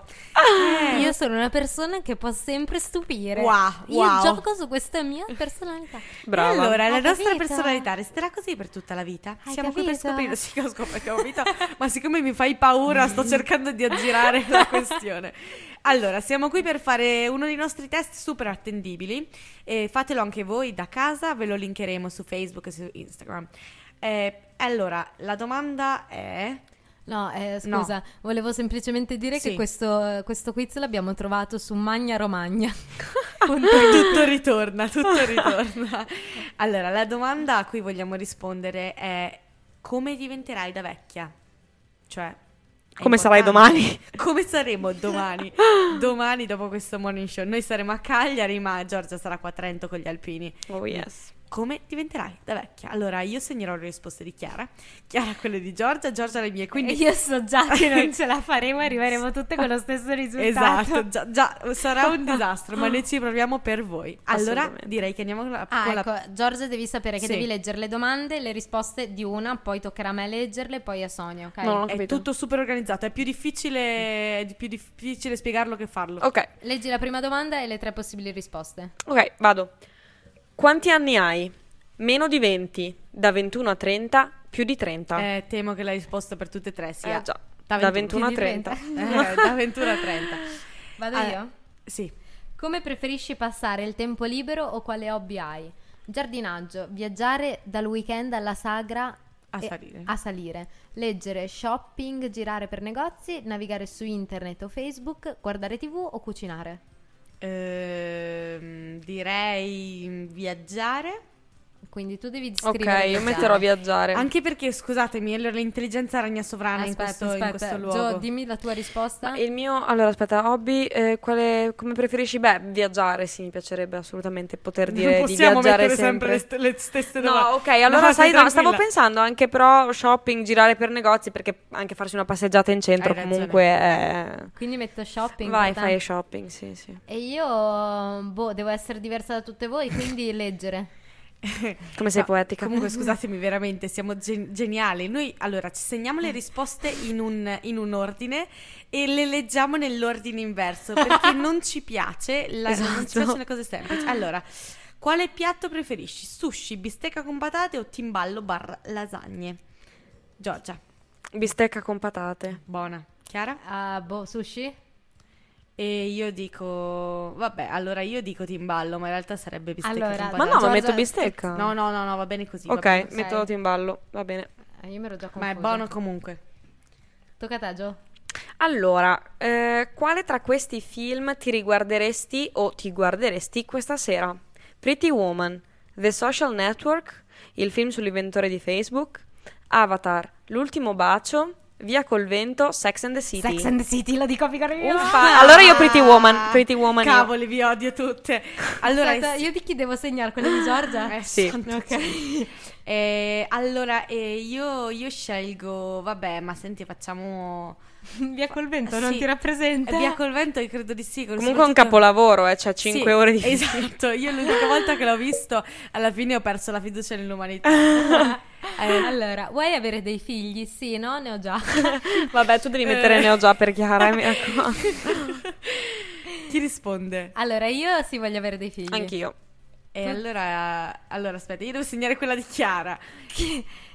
Eh, Io sono una persona che può sempre stupire. Wow, Io wow. gioco su questa mia personalità. Brava. E allora, la Hai nostra capito? personalità resterà così per tutta la vita? Hai Siamo qui per capito? scoprire. Sì, che ho scoperto, ho capito. ma siccome mi fai paura, sto cercando di aggirare la questione. Allora, siamo qui per fare uno dei nostri test super attendibili. E fatelo anche voi da casa, ve lo linkeremo su Facebook e su Instagram. Eh, allora, la domanda è. No, eh, No. scusa, volevo semplicemente dire Sì. che questo, questo quiz l'abbiamo trovato su Magna Romagna. tutto ritorna, tutto ritorna. Allora, la domanda a cui vogliamo rispondere è: come diventerai da vecchia? Cioè, Come sarai domani? Come saremo domani? domani dopo questo morning show. Noi saremo a Cagliari, ma Giorgia sarà qua a Trento con gli alpini. Oh yes. Come diventerai da vecchia? Allora, io segnerò le risposte di Chiara, Chiara quelle di Giorgia, Giorgia le mie, quindi... Io so già che non ce la faremo e arriveremo tutte con lo stesso risultato. Esatto, già, già, sarà un disastro, ma noi ci proviamo per voi. Allora, direi che andiamo con la... Ah, con la- ecco, Giorgia devi sapere che Sì. devi leggere le domande, le risposte di una, poi toccherà a me leggerle, poi a Sonia, ok? No, È tutto super organizzato, è più difficile, è più difficile spiegarlo che farlo. Ok, Leggi la prima domanda e le tre possibili risposte. ok, vado. Quanti anni hai? Meno di 20, da 21 a 30, più di 30. Eh, temo che la risposta per tutte e tre sia... Eh, già. Da Da 21 21 a più di 30. Eh, da 21 a 30. Vado Ah, io? Sì. Come preferisci passare il tempo libero o quale hobby hai? Giardinaggio, viaggiare dal weekend alla sagra A e- salire. a salire, leggere, shopping, girare per negozi, navigare su internet o Facebook, guardare tv o cucinare. Ehm, direi viaggiare. Quindi tu devi Ok, scrivere io viaggiare. metterò viaggiare. Anche perché, scusatemi, allora l'intelligenza ragna sovrana in Aspetta, questo, in aspetta, questo Gio, luogo. dimmi la tua risposta. Ma il mio, allora aspetta, hobby, eh, quale, come preferisci? Beh, viaggiare, sì, mi piacerebbe assolutamente poter dire non di viaggiare mettere sempre, sempre. le, st- le stesse domande. No, ok, allora No, sai, no, stavo pensando anche però shopping, girare per negozi, perché anche farsi una passeggiata in centro Hai ragione. comunque è... Quindi metto shopping. Vai, fai shopping, sì, sì. E io, boh, devo essere diversa da tutte voi, quindi leggere. Come sei No, poetica. Comunque, scusatemi, veramente, siamo gen- geniali. Noi, allora, ci segniamo le risposte in un, in un ordine e le leggiamo nell'ordine inverso, perché non ci piace, la- non ci Esatto. piacciono le cose semplici. Allora, quale piatto preferisci? Sushi, bistecca con patate o timballo barra lasagne? Giorgia, Bistecca con patate. buona. Chiara? Ah, boh, sushi? E io dico, vabbè, allora io dico timballo, ma in realtà sarebbe bistecca Allora, Ma no, ma metto bistecca. No, no, no, no, va bene così. Ok, bene. metto Ok. timballo, va bene. Eh, io mi ero già Ma confusa. è buono comunque. Tocca a te, Gio. Allora, eh, quale tra questi film ti riguarderesti o ti guarderesti questa sera? Pretty Woman, The Social Network, il film sull'inventore di Facebook, Avatar, L'ultimo bacio, Via col vento, Sex and the City. Sex and the City, lo dico a figure io. Uffa, allora io Pretty Woman, Pretty Woman io. Cavoli, vi odio tutte. Allora, Aspetta, io di chi devo segnare? Quelle di Giorgia? eh, Sì. cielo. Eh, allora, eh, io, io scelgo, vabbè, ma senti, facciamo... Via col vento, non Sì. ti rappresenta? Via col vento, io credo di sì. Comunque è un capolavoro, eh, cioè 5 Sì, ore di film. Esatto, io l'unica volta che l'ho visto, alla fine ho perso la fiducia nell'umanità. Eh, Allora, vuoi avere dei figli? Sì, no? Ne ho già. Vabbè, tu devi mettere Eh. ne ho già per Chiara, mi raccomando. chi risponde? Allora, io sì voglio avere dei figli. Anch'io. E allora, allora, aspetta, io devo segnare quella di Chiara.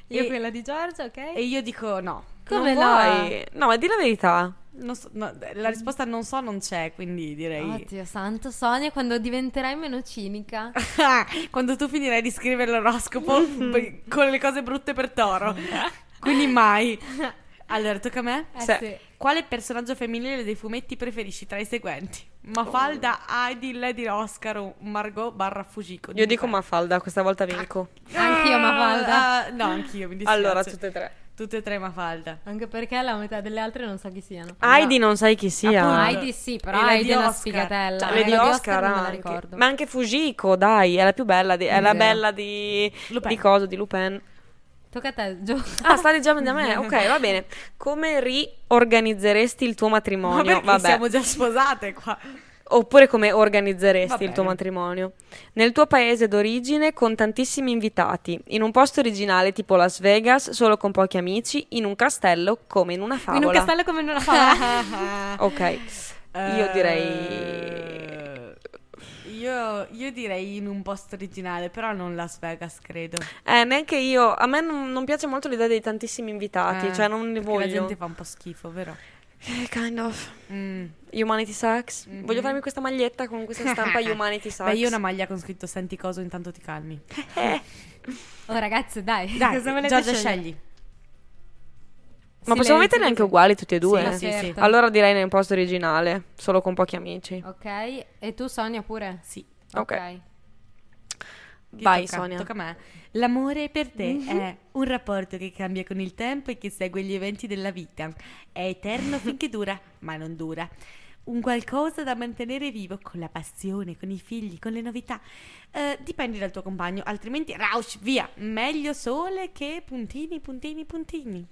Io E- quella di Giorgia, ok? E io dico no. Come non no? vuoi? No, ma di la verità. Non so- no, la risposta non so non c'è, quindi direi... Oddio santo, Sonia, quando diventerai meno cinica. Quando tu finirai di scrivere l'oroscopo con le cose brutte per Toro. Quindi mai. Allora, tocca a me? Eh Sì. sì. Quale personaggio femminile dei fumetti preferisci tra i seguenti? Mafalda, Heidi, Lady Oscar o Margot barra Fujiko? Io dico Mafalda, questa volta vinco. Anch'io Mafalda. Ah, no, anch'io, mi dispiace. Allora, tutte e tre. Tutte e tre Mafalda. Anche perché la metà delle altre non so chi siano. Heidi non sai chi sia. Appunto. Heidi sì, però E Heidi è una Oscar. sfigatella. Cioè, Eh, Lady Oscar, non me la anche. ricordo. Ma anche Fujiko, dai, è la più bella di, è la Vero. bella di Lupin. di coso, di Lupin. Tocca a te, Gio. Ah, sta già da me. Ok, va bene. Come riorganizzeresti il tuo Ma matrimonio? perché Vabbè. siamo già sposate qua? Oppure come organizzeresti il tuo matrimonio? Nel tuo paese d'origine con tantissimi invitati, in un posto originale tipo Las Vegas, solo con pochi amici, in un castello come in una favola. In un castello come in una favola. Ok. Io direi Eh, Io, io direi in un posto originale, però non Las Vegas, credo. Eh, neanche io. A me non, non piace molto l'idea dei tantissimi invitati, Eh, cioè non ne perché voglio. La gente fa un po' schifo, vero? Eh, kind of. Mm. Humanity sucks. Mhm. Voglio farmi questa maglietta con questa stampa Humanity sucks. Beh, io ho una maglia con scritto senti coso, intanto ti calmi. Eh, Oh ragazzi, dai. Dai, cosa volete Giorgia scegliere? scegli. Ma possiamo Silenzio, metterli anche uguali tutti e due? Sì, sì, sì. certo. Allora direi nel posto originale, solo con pochi amici. Ok, e tu Sonia pure? Sì. Ok. Chi Vai, tocca? Sonia. Tocca a me. L'amore per te è un rapporto che cambia con il tempo e che segue gli eventi della vita. È eterno finché dura, ma non dura. Un qualcosa da mantenere vivo con la passione, con i figli, con le novità. Eh, dipende dal tuo compagno, altrimenti rausch, via. Meglio sole che puntini, puntini, puntini.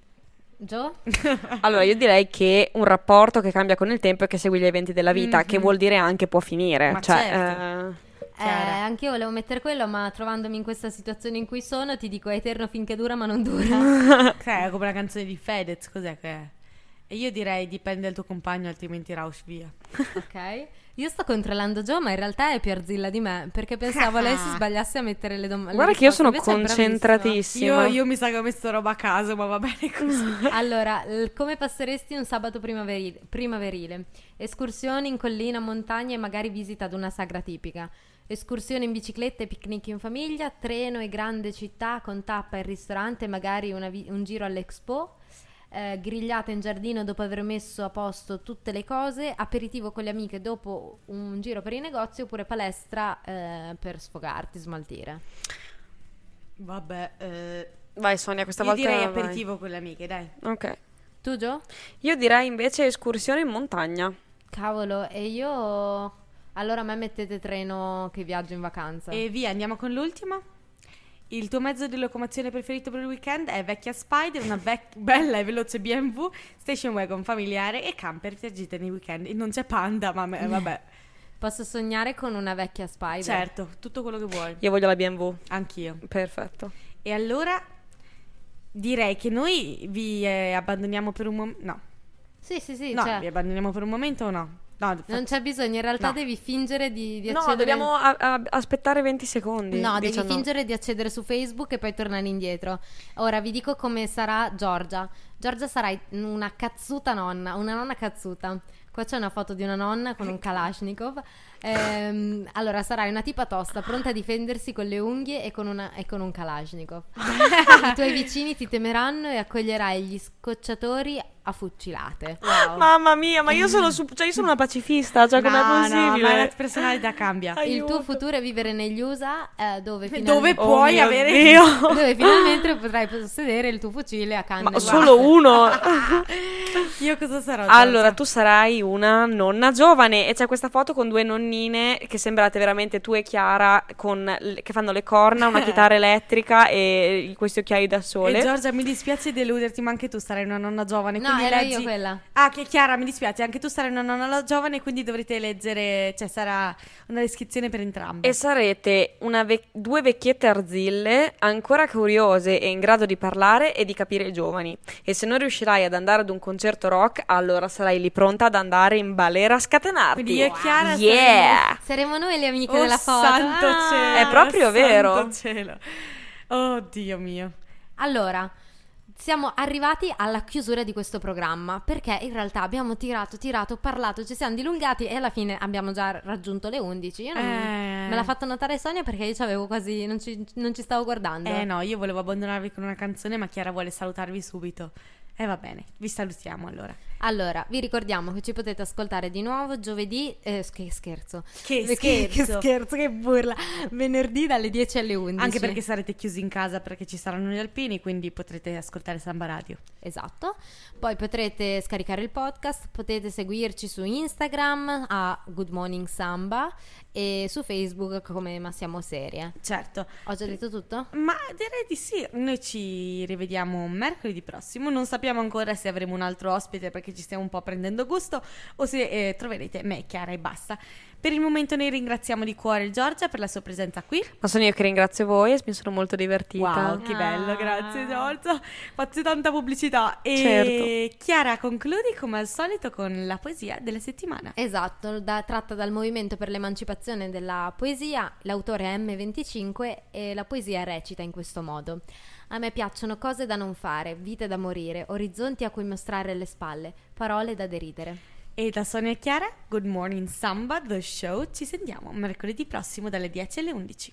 Gio? Allora, io direi che un rapporto che cambia con il tempo e che segue gli eventi della vita, che Mhm. vuol dire anche può finire. Ma cioè, certo. eh, Eh, anche io volevo mettere quello, ma trovandomi in questa situazione in cui sono, ti dico è eterno finché dura, ma non dura. Cioè, è come la canzone di Fedez, cos'è che è? E io direi dipende dal tuo compagno, altrimenti rausch, via. ok? Io sto controllando Gio, ma in realtà è più arzilla di me, perché pensavo lei si sbagliasse a mettere le domande. Guarda che io sono concentratissima. Io, io mi sa che ho messo roba a caso, ma va bene così. Allora, l- come passeresti un sabato primaverile, primaverile? Escursioni in collina, montagna e magari visita ad una sagra tipica. Escursioni in bicicletta e picnic in famiglia, treno e grande città con tappa e ristorante, magari una vi- un giro all'Expo. Eh, grigliata in giardino dopo aver messo a posto tutte le cose, aperitivo con le amiche dopo un giro per i negozi oppure palestra eh, per sfogarti, smaltire. Vabbè, eh, Vai Sonia, questa io volta direi vai. aperitivo con le amiche, dai. Ok. Tu Gio? Io direi invece escursione in montagna. Cavolo, e io... Allora a me mettete treno che viaggio in vacanza. E via, andiamo con l'ultima. Il tuo mezzo di locomozione preferito per il weekend è vecchia Spider, una vec- bella e veloce BMW, station wagon familiare e camper che agita nei weekend. E non c'è panda, ma me- vabbè. Posso sognare con una vecchia Spider? certo, tutto quello che vuoi. Io voglio la BMW. Anch'io. Perfetto. E allora direi che noi vi eh, abbandoniamo per un momento. No, Sì, sì, sì. no, cioè, vi abbandoniamo per un momento o no? No, non fa- c'è bisogno, in realtà No. devi fingere di, di No, accedere... dobbiamo a- a- aspettare 20 secondi. No, devi 19. fingere di accedere su Facebook e poi tornare indietro. Ora vi dico come sarà Giorgia. Giorgia sarà una cazzuta nonna, una nonna cazzuta. Qua c'è una foto di una nonna con un Kalashnikov. Ehm, allora, sarai una tipa tosta, pronta a difendersi con le unghie e con, una- e con un Kalashnikov. I tuoi vicini ti temeranno e accoglierai gli scocciatori a fucilate. Wow. Mamma mia, ma io sono, su- cioè io sono una pacifista, cioè com'è No, no, possibile? ma la personalità cambia. Il Aiuto. tuo futuro è vivere negli USA, eh, dove, final- Dove Oh puoi avere Dio. dove finalmente potrai possedere il tuo fucile a canne. Ma solo uno. Io cosa sarò? allora, tu sarai una nonna giovane e c'è questa foto con due nonnine che sembrate veramente tu e Chiara con che fanno le corna, una chitarra elettrica e questi occhiali da sole. E Giorgia, mi dispiace deluderti, ma anche tu sarai una nonna giovane. No, quindi ero leggi... io quella. Ah, che Chiara, mi dispiace, anche tu sarai una nonna giovane, quindi dovrete leggere, cioè sarà una descrizione per entrambe. E sarete una vec- due vecchiette arzille, ancora curiose e in grado di parlare e di capire i giovani. E se non riuscirai ad andare ad un concerto rock, allora sarai lì pronta ad andare in balera a scatenarti. Quindi io e Chiara Yeah! Saremo noi le amiche Oh, della foto. santo Ah. cielo, È proprio santo vero. cielo. Oh, Dio mio. Allora, siamo arrivati alla chiusura di questo programma perché in realtà abbiamo tirato, tirato, parlato, ci siamo dilungati e alla fine abbiamo già raggiunto le 11. Io non- Eh. Me l'ha fatto notare Sonia perché io ci avevo quasi, non ci, non ci stavo guardando. Eh no, io volevo abbandonarvi con una canzone, ma Chiara vuole salutarvi subito. E va bene, vi salutiamo allora. Allora, vi ricordiamo che ci potete ascoltare di nuovo giovedì, eh, che scherzo. Che Che, scherzo. che scherzo, che burla. Venerdì dalle 10 alle 11. Anche perché sarete chiusi in casa perché ci saranno gli alpini, quindi potrete ascoltare Samba Radio. Esatto. Poi potrete scaricare il podcast, potete seguirci su Instagram a Good Morning Samba e su Facebook come Ma Siamo Serie. Certo. Ho già detto tutto? Ma direi di sì, noi ci rivediamo mercoledì prossimo, non sappiamo ancora se avremo un altro ospite perché ci stiamo un po' prendendo gusto o se eh, troverete me, Chiara e basta. Per il momento noi ringraziamo di cuore Giorgia per la sua presenza qui. Ma sono io che ringrazio voi e mi sono molto divertita. Wow, che bello, grazie Giorgia. Faccio tanta pubblicità. E Certo. Chiara, concludi come al solito con la poesia della settimana. Esatto, da- tratta dal Movimento per l'Emancipazione della Poesia, l'autore è M25 e la poesia recita in questo modo. A me piacciono cose da non fare, vite da morire, orizzonti a cui mostrare le spalle, parole da deridere. E da Sonia e Chiara, Good Morning Samba, The Show, ci sentiamo mercoledì prossimo dalle 10 alle 11.